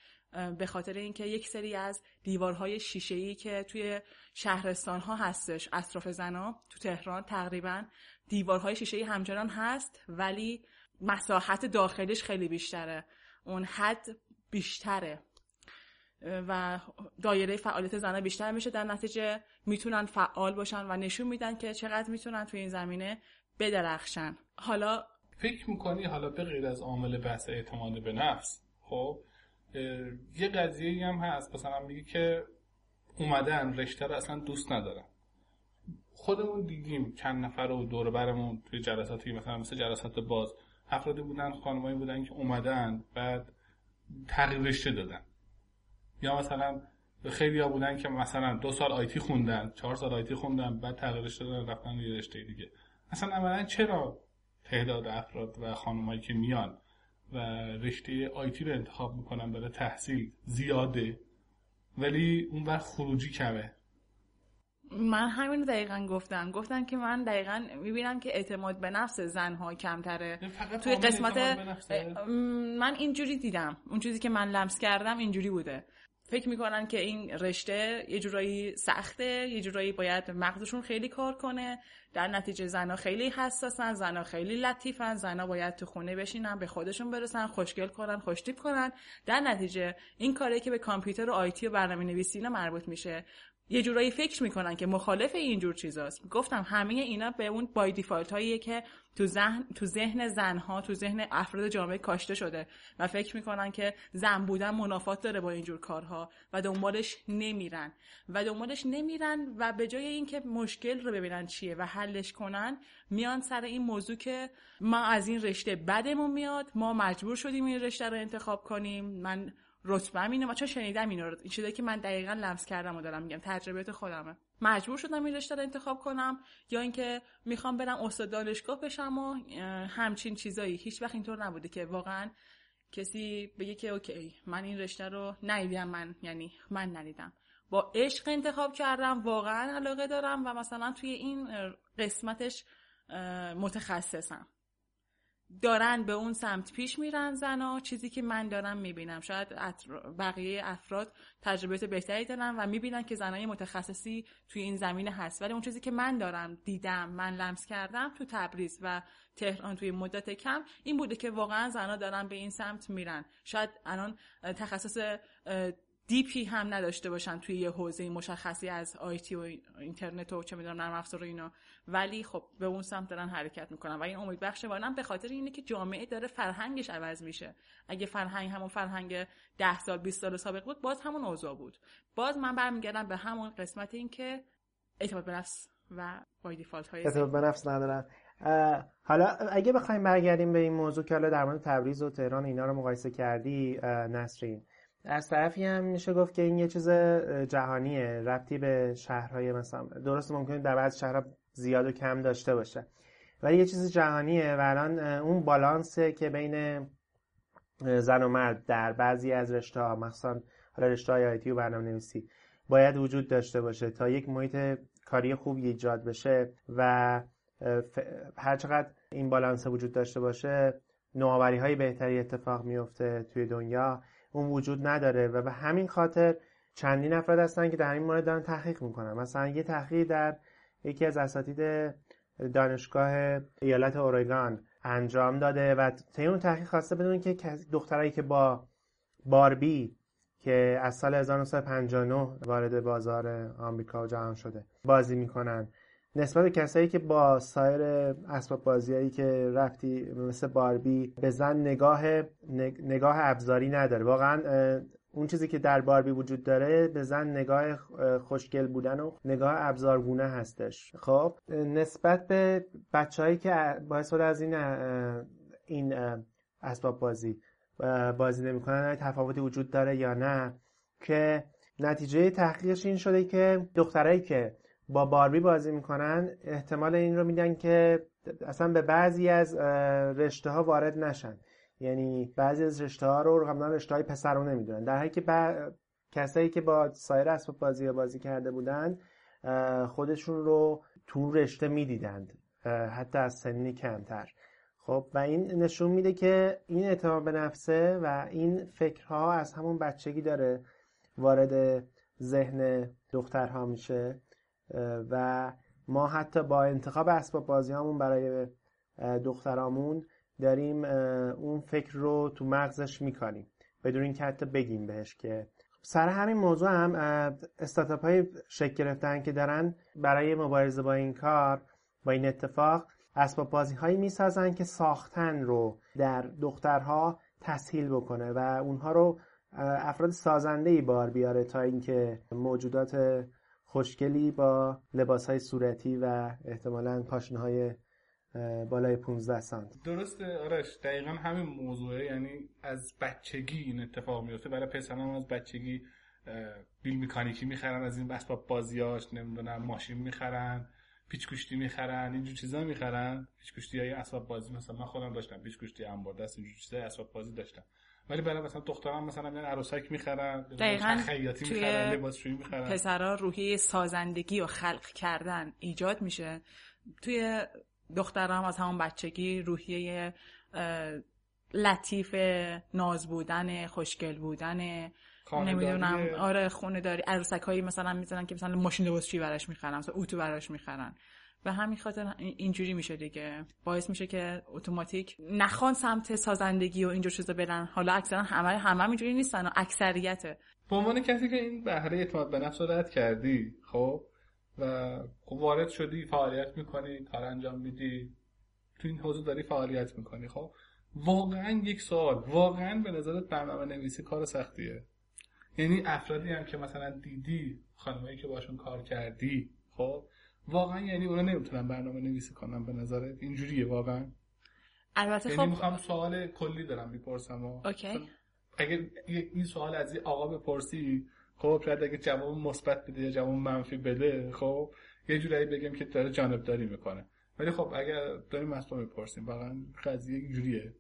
به خاطر اینکه یک سری از دیوارهای شیشه‌ای که توی شهرستان ها هستش اطراف زنا تو تهران تقریبا دیوارهای شیشه‌ای همچنان هست ولی مساحت داخلیش خیلی بیشتره. اون حد بیشتره. و دایره فعالیت زنها بیشتر میشه. در نتیجه می‌تونن فعال باشن و نشون میدن که چقدر می‌تونن توی این زمینه بدرخشن. حالا فکر می‌کنی حالا به غیر از عامل بحث اعتماد به نفس خب یه قضیه هم هست مثلا میگه که اومدن رشته رو اصلا دوست ندارن. خودمون دیدیم چند نفر رو دور برمون توی جلساتی مثلا مثل جلسات باز. افرادی بودن خانمایی بودن که اومدن بعد تغییر رشته دادن. یا مثلا خیلی ها بودن که مثلا دو سال آیتی خوندن چهار سال آیتی خوندن بعد تغییر رشته دادن رفتن یه رشته دیگه. اصلا اولا چرا تعداد افراد و خانمایی که میان و رشته آیتی رو انتخاب می‌کنن برای تحصیل زیاده ولی اون بر خروجی کمه. من همین دقیقا گفتم. گفتم که من دقیقا می‌بینم که اعتماد به نفس زنها کمتره. توی قسمت من اینجوری دیدم. اون چیزی که من لمس کردم اینجوری بوده. فکر می‌کنن که این رشته یه جورایی سخته یه جورایی باید مغزشون خیلی کار کنه. در نتیجه زنا خیلی حساسن زنا خیلی لطیفن زنا باید تو خونه بشینن به خودشون برسن خوشگل کنن خوشتیپ کنن. در نتیجه این کاری که به کامپیوتر و آیتی و برنامه نویسی مربوط میشه یه جورایی فکر می‌کنن که مخالف اینجور چیزاست. گفتم همه اینا به اون بای دیفالت هاییه که تو ذهن تو ذهن زنها تو ذهن افراد جامعه کاشته شده و فکر می‌کنن که زن بودن منافات داره با اینجور کارها و دنبالش نمیرن. و دنبالش نمیرن و به جای اینکه مشکل رو ببینن چیه و حلش کنن میان سر این موضوع که ما از این رشته بدمون میاد ما مجبور شدیم این رشته رو انتخاب کنیم. من رتبه اینه. و چون شنیدم اینو؟ رو این که من دقیقا لمس کردم و دارم میگم. تجربیات خودمه. مجبور شدم این رشته رو انتخاب کنم یا اینکه می‌خوام برم استاد دانشگاه بشم و همچین چیزایی. هیچ وقت اینطور نبوده که واقعا کسی بگه که اوکی من این رشته رو ندیدم. من یعنی من ندیدم. با عشق انتخاب کردم. واقعا علاقه دارم و مثلا توی این قسمتش متخصصم. دارن به اون سمت پیش میرن زنا چیزی که من دارم می‌بینم. شاید بقیه افراد تجربیات بهتری دارن و می‌بینن که زنای متخصصی توی این زمینه هست. ولی اون چیزی که من دارم دیدم من لمس کردم تو تبریز و تهران توی مدت کم این بوده که واقعا زنا دارن به این سمت میرن. شاید الان تخصص دیپی هم نداشته باشن توی یه حوزه مشخصی از آیتی و اینترنت و چه می‌دونم نرم افزار و اینا. ولی خب به اون سمت دارن حرکت می‌کنن و این امید بخش به خاطر اینه که جامعه داره فرهنگش عوض میشه. اگه فرهنگ همون فرهنگ ده سال 20 سال سابق بود باز همون اوضاع بود. باز من برمیگردم به همون قسمت این که اعتماد به نفس و بای دیفالت های اعتماد به نفس ندارن. حالا اگه بخوایم برگردیم به این موضوع که حالا در مورد تبریز و تهران اینا رو مقایسه کردی نسرین. از طرفی هم میشه گفت که این یه چیز جهانیه. ربطی به شهرهای مثلا درست ممکنه در بعض شهرها زیاد و کم داشته باشه ولی یه چیز جهانیه و الان اون بالانسه که بین زن و مرد در بعضی از رشته ها مخصوصا حالا رشته های آیتی و برنامه نویسی باید وجود داشته باشه تا یک محیط کاری خوبی ایجاد بشه و هر چقدر این بالانس وجود داشته باشه نوآوری های بهتری اتفاق میفته توی دنیا. اون وجود نداره و به همین خاطر چندین افراد هستن که در این مورد دارن تحقیق می‌کنن. مثلا یه تحقیق در یکی از اساتید دانشگاه ایالت اورگان انجام داده و طی اون تحقیق خواسته بدون که دخترایی که با باربی که از سال 1959 وارد بازار آمریکا و جهان شده بازی می‌کنن. نسبت کسایی که با سایر اسباب بازیایی که رفتی مثل باربی به زن نگاه نگاه ابزاری نداره. واقعا اون چیزی که در باربی وجود داره به زن نگاه خوشگل بودن و نگاه ابزارگونه هستش. خب نسبت به بچههایی که باعث از این این اسباب بازی بازی نمی‌کنن تفاوتی وجود داره یا نه که نتیجه تحقیقش این شده که دخترایی که با باربی بازی می‌کنن احتمال این رو میدن که اصلا به بعضی از رشته ها وارد نشن. یعنی بعضی از رشته ها رو قبلا رشته های پسر رو نمی‌دونن. در حالی که کسایی که با سایر اسباب بازی بازی کرده بودن خودشون رو تو رشته می‌دیدند. حتی از سنی کمتر. خب و این نشون میده که این اعتماد به نفسه و این فکرها از همون بچگی داره وارد ذهن دخترها میشه. و ما حتی با انتخاب اسباب بازی همون برای دخترامون داریم اون فکر رو تو مغزش می‌کنیم بدون اینکه حتی بگیم بهش که سر همین موضوع هم استارتاپ های شکل گرفتن که دارن برای مبارزه با این کار با این اتفاق اسباب بازی هایی می‌سازن که ساختن رو در دخترها تسهیل بکنه و اونها رو افراد سازنده ای بار بیاره تا اینکه موجودات خوشگلی با لباس های صورتی و احتمالا پاشنه های بالای 15 سانت. درسته آرش. دقیقا همین موضوعه. یعنی از بچگی این اتفاق میفته برای پسران از بچگی بیل میکانیکی می‌خرن از این اسباب بازیاش نمی‌دونم ماشین می‌خرن پیچ می‌خرن اینجور چیزا می‌خرن. پیچ های اسباب بازی مثلا من خودم داشتم پیچ کشتی انبار دست اینجور چیزای اسباب بازی داشتم. ولی برای مثلا دختران مثلا میان عروسک می‌خرن دقیقاً خیاطی می‌خرن لباسشویی می‌خرن. پسرا روحیه سازندگی و خلق کردن ایجاد میشه. توی دخترها هم از همون بچگی روحیه لطیف ناز بودن خوشگل بودن نمی‌دونم آره خونه داری عروسک هایی مثلا می‌زنن که مثلا ماشین لباسشویی براش می‌خرن مثلا اوتو براش می‌خرن. و همین خاطر اینجوری میشه دیگه. باعث میشه که اتوماتیک نخوان سمت سازندگی و اینجور چیزا برن. حالا اکثرا همه همه اینجوری نیستن و اکثریته. به عنوان کسی که این بهره اعتماد به نفس رد کردی خب؟ و خب وارد شدی فعالیت می‌کنی کار انجام میدی تو این حوزه داری فعالیت می‌کنی خب؟ واقعا یک سوال. واقعا به نظرت برنامه نویسی کار سختیه؟ یعنی افرادی هم که مثلا دیدی خانمایی که باشون کار کردی خب؟ واقعا یعنی اونا نمی‌تونن برنامه نویسی کنن به نظرت اینجوریه واقعا. البته یعنی خب می‌خوام سوال کلی دارم می‌پرسم اوکی. اگر این سوال از این آقا بپرسی خب شاید اگه جواب مثبت بده یا جواب منفی بده خب یه جورایی بگیم که داره جانب داری می‌کنه. ولی خب اگر داریم مسئله می‌پرسیم واقعا قضیه اینجوریه.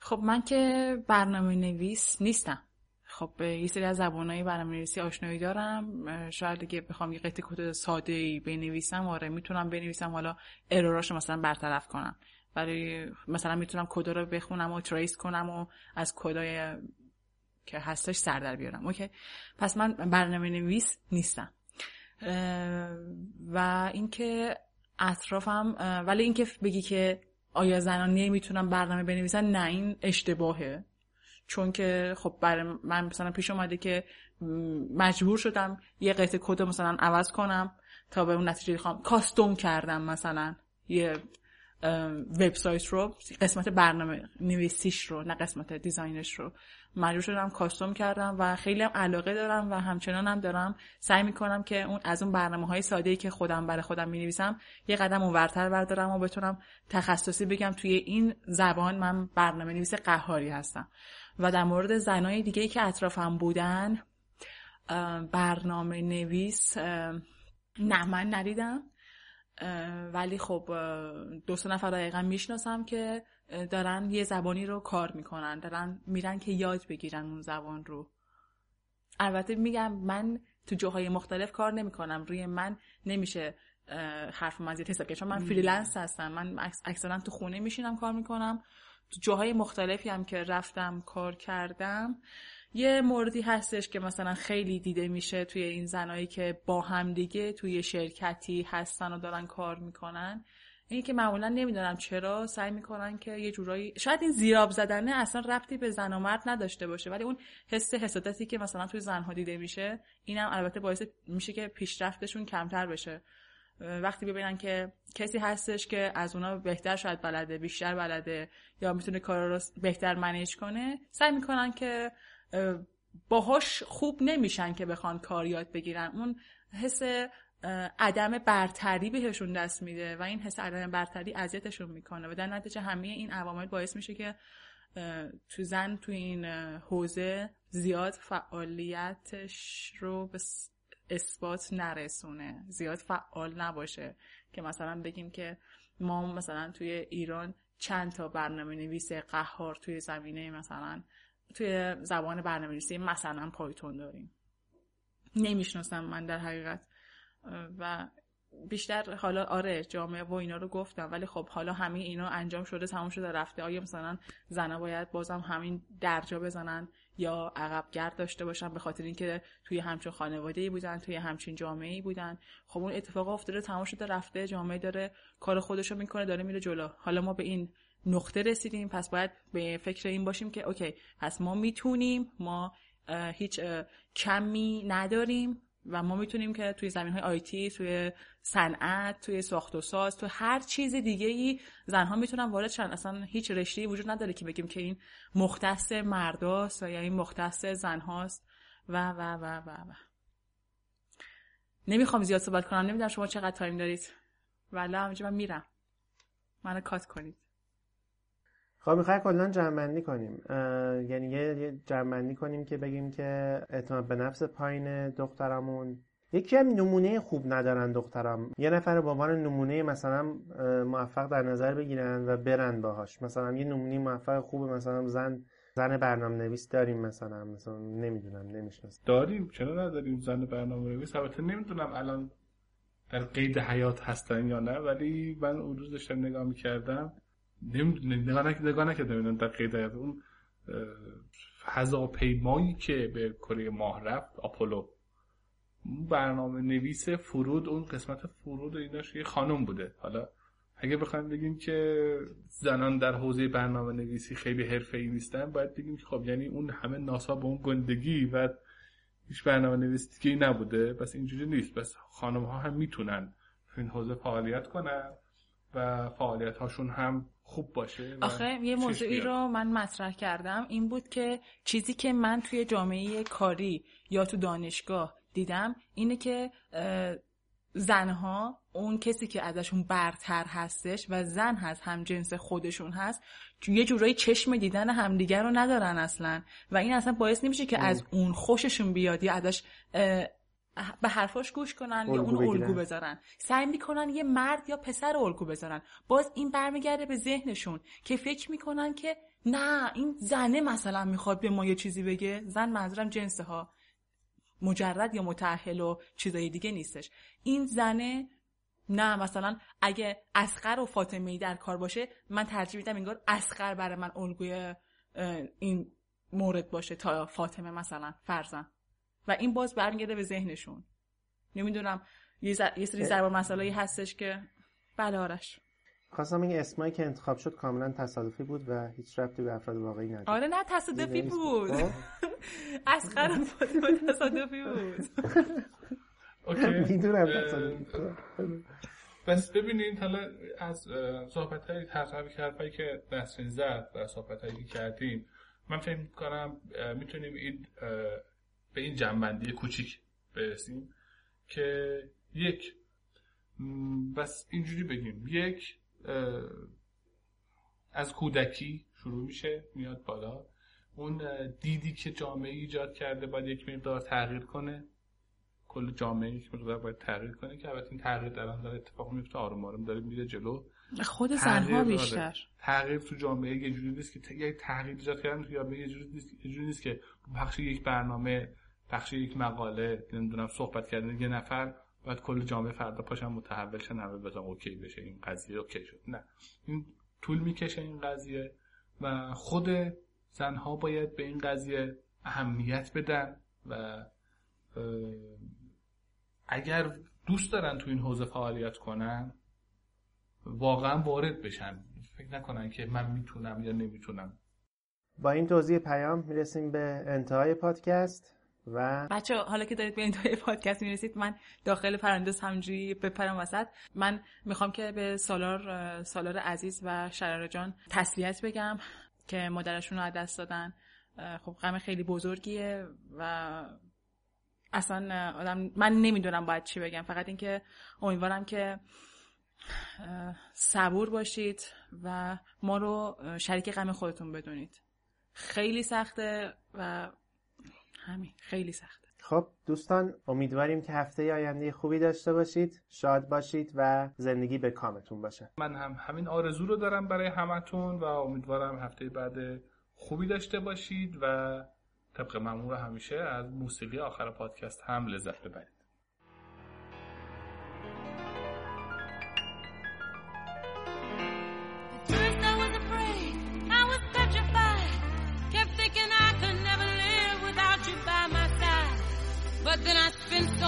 خب من که برنامه نویس نیستم. خب یه سری از زبانهای برنامه نویسی آشنایی دارم. شاید دیگه بخوام یه قطعه کد ساده ای بنویسم آره می‌تونم بنویسم. حالا error اشو مثلا برطرف کنم. برای مثلا می‌تونم کد رو بخونم و trace کنم و از کدای که هستش سر در بیارم. OK. پس من برنامه نویس نیستم و اینکه اطرافم ولی اینکه بگی که آیا زنان نمی‌تونن برنامه بنویسن نه این اشتباهه. چون که خب برای من مثلا پیش اومده که مجبور شدم یه قطعه کد مثلا عوض کنم تا به اون نتیجه خواهم کاستوم کردم مثلا. یه وبسایت رو قسمت برنامه نویسیش رو نه قسمت دیزاینش رو. مجبور شدم کاستوم کردم و خیلی هم علاقه دارم و همچنان هم دارم سعی می‌کنم که اون از اون برنامه های ساده که خودم برای خودم می نویسم یه قدم اونورتر بردارم و بتونم تخصصی بگم. توی این زبان من برنامه نویس قهاری هستم. و در مورد زنای دیگه ای که اطرافم بودن برنامه نویس نه من ندیدم. ولی خب دو سه نفر دقیقا می‌شناسم که دارن یه زبانی رو کار می‌کنن دارن میرن که یاد بگیرن اون زبان رو. البته میگم من تو جاهای مختلف کار نمی‌کنم. روی من نمیشه حرف من زیاد حساب چون من freelance هستم. من اکثرا تو خونه میشینم کار می‌کنم. تو جاهای مختلفی هم که رفتم کار کردم یه موردی هستش که مثلا خیلی دیده میشه توی این زنایی که با هم دیگه توی شرکتی هستن و دارن کار می‌کنن. این که معمولا نمی‌دونم چرا سعی می‌کنن که یه جورایی شاید این زیراب زدنه اصلا ربطی به زن و مرد نداشته باشه ولی اون حس حسادتی که مثلا توی زنها دیده میشه اینم البته باعث میشه که پیشرفتشون کمتر بشه. وقتی ببینن که کسی هستش که از اونا بهتر شاید بلده بیشتر بلده یا می‌تونه کار رو بهتر منیج کنه سعی می‌کنن که باهاش خوب نمیشن که بخوان کار یاد بگیرن. اون حس عدم برتری بهشون دست میده و این حس عدم برتری اذیتشون می‌کنه. و در نتیجه همه این عوامل باعث میشه که تو زن تو این حوزه زیاد فعالیتش رو به اثبات نرسونه. زیاد فعال نباشه. که مثلا بگیم که ما مثلا توی ایران چند تا برنامه نویس قهار توی زمینه مثلا توی زبان برنامه نویسی مثلا پایتون داریم. نمی‌شناسم من در حقیقت. و بیشتر حالا آره جامعه و اینا رو گفتم ولی خب حالا همین اینا انجام شده تموم شده رفته. آیا مثلا زنها باید بازم همین درجا بزنن یا عقب گرد داشته باشن به خاطر اینکه توی همچین خانواده ای بودن توی همچین جامعه ای بودن؟ خب اون اتفاق افتاده تمام شده رفته جامعه داره کار خودشو می‌کنه داره میره جلو. حالا ما به این نقطه رسیدیم. پس باید به فکر این باشیم که اوکی پس ما می‌تونیم ما هیچ کمی نداریم و ما می‌تونیم که توی زمین های آیتی توی صنعت توی ساخت و ساز تو هر چیز دیگه ای زنها می‌تونن وارد شن. اصلا هیچ رشته وجود نداره که بگیم که این مختص مرداست یا این مختص زنهاست. و و و و و. نمی‌خوام زیاد صحبت کنم. نمی‌دونم شما چقدر تایم دارید. ولی همینجا من میرم. منو کات کنید. خب می‌خوای کلا جمع کنیم. یعنی یه, جمع کنیم که بگیم که اعتماد به نفس پایین دخترمون یکی هم نمونه خوب ندارن دخترم یه نفر با عنوان نمونه مثلا موفق در نظر بگیرن و برن باهاش. مثلا یه نمونه موفق خوب مثلا زن زن برنامه نویس داریم مثلا. مثلا نمی‌دونم نمی‌شناسم. داریم؟ چرا نداریم زن برنامه نویس البته نمی‌دونم الان در قید حیات هستن یا نه ولی من اون روز داشتم نگاه می‌کردم. نگاه نگاه در قید حیات اون فضاپیمایی که به کره ماه رفت آپولو. برنامه نویس فرود اون قسمت فرود ایناش یه خانم بوده. حالا اگه بخوایم بگیم که زنان در حوزه برنامه نویسی خیلی حرفه‌ای نیستن باید بگیم که خب یعنی اون همه ناسا به اون گندگی و هیچ برنامه نویسی دیگه نبوده بس اینجوری نیست. بس خانم ها هم می‌تونن تو این حوزه فعالیت کنن. و فعالیت هاشون هم خوب باشه آخه یه موضوعی رو من مطرح کردم این بود که چیزی که من توی جامعه کاری یا تو دانشگاه دیدم اینه که زنها اون کسی که ازشون برتر هستش و زن هست هم جنس خودشون هست یه جورایی چشم دیدن همدیگر رو ندارن اصلا. و این اصلا باعث نمیشه که از اون خوششون بیاد یا ازش به حرفاش گوش کنن یا اون الگو بذارن. سعی می‌کنن یه مرد یا پسر الگو بذارن. باز این برمیگرده به ذهنشون که فکر می‌کنن که نه این زنه مثلا می‌خواد به ما یه چیزی بگه. زن منظورم جنسه ها مجرد یا متأهل و چیزای دیگه نیستش. این زنه نه مثلا اگه اسقر و فاطمه در کار باشه من ترجیح میدم انگار اسقر برای من الگوی این مورد باشه تا فاطمه مثلا فرزن. و این باز برمیگرده به ذهنشون. نمی‌دونم یه, یه سری ضرب مسئله هستش که بله آرش. خواستم این اسمایی که انتخاب شد کاملا تصادفی بود و هیچ ربطی به افراد واقعی نداره آره نه تصادفی بود. از خرم تصادفی بود. می‌دونم تصادفی بس ببینید حالا از صحبت های حرفایی که نسرین زد و صحبت هایی که کردیم من فکر کنم می‌تونیم این به این جنبندی کوچیک برسیم که یک بس اینجوری بگیم. یک از کودکی شروع میشه میاد بالا. اون دیدی که جامعه ایجاد کرده باید یک مقدار تغییر کنه. کل جامعه یک مقدار باید تغییر کنه که البته این تغییر در آن داره اتفاق میفته. آروم آروم داره میره جلو. خود زنها بیشتر. تغییر تو جامعه یه جوری نیست که یک تغییر ایجاد کردن تو جامعه یه جوری نیست یه جوری نیست که بخش یک برنامه بخش یک مقاله نمی‌دونم صحبت کردن یه نفر بعد کل جامعه فردا پاشن متحول شن همه بزن OK بشه این قضیه OK شد. نه. این طول می‌کشه این قضیه و خود زنها باید به این قضیه اهمیت بدن و اگر دوست دارن تو این حوزه فعالیت کنن واقعا وارد بشن. فکر نکنن که من می‌تونم یا نمی‌تونم. با این توضیح پیام می‌رسیم به انتهای پادکست. و بچه حالا که دارید به انتهای پادکست می‌رسید من داخل پرنداز همجوری بپرم وسط. من می‌خوام که به سالار سالار عزیز و شرار جان تسلیت بگم که مادرشون رو دست دادن. خب غم خیلی بزرگیه و اصلا آدم من نمی‌دونم باید چی بگم. فقط اینکه امیدوارم که صبور باشید و ما رو شریک غم خودتون بدونید. خیلی سخته و همین. خیلی سخته. خب دوستان امیدواریم که هفته آینده خوبی داشته باشید شاد باشید و زندگی به کامتون باشه. من هم همین آرزو رو دارم برای همتون و امیدوارم هفته بعد خوبی داشته باشید و طبق معمول همیشه از موسیقی آخر پادکست هم لذت ببرید.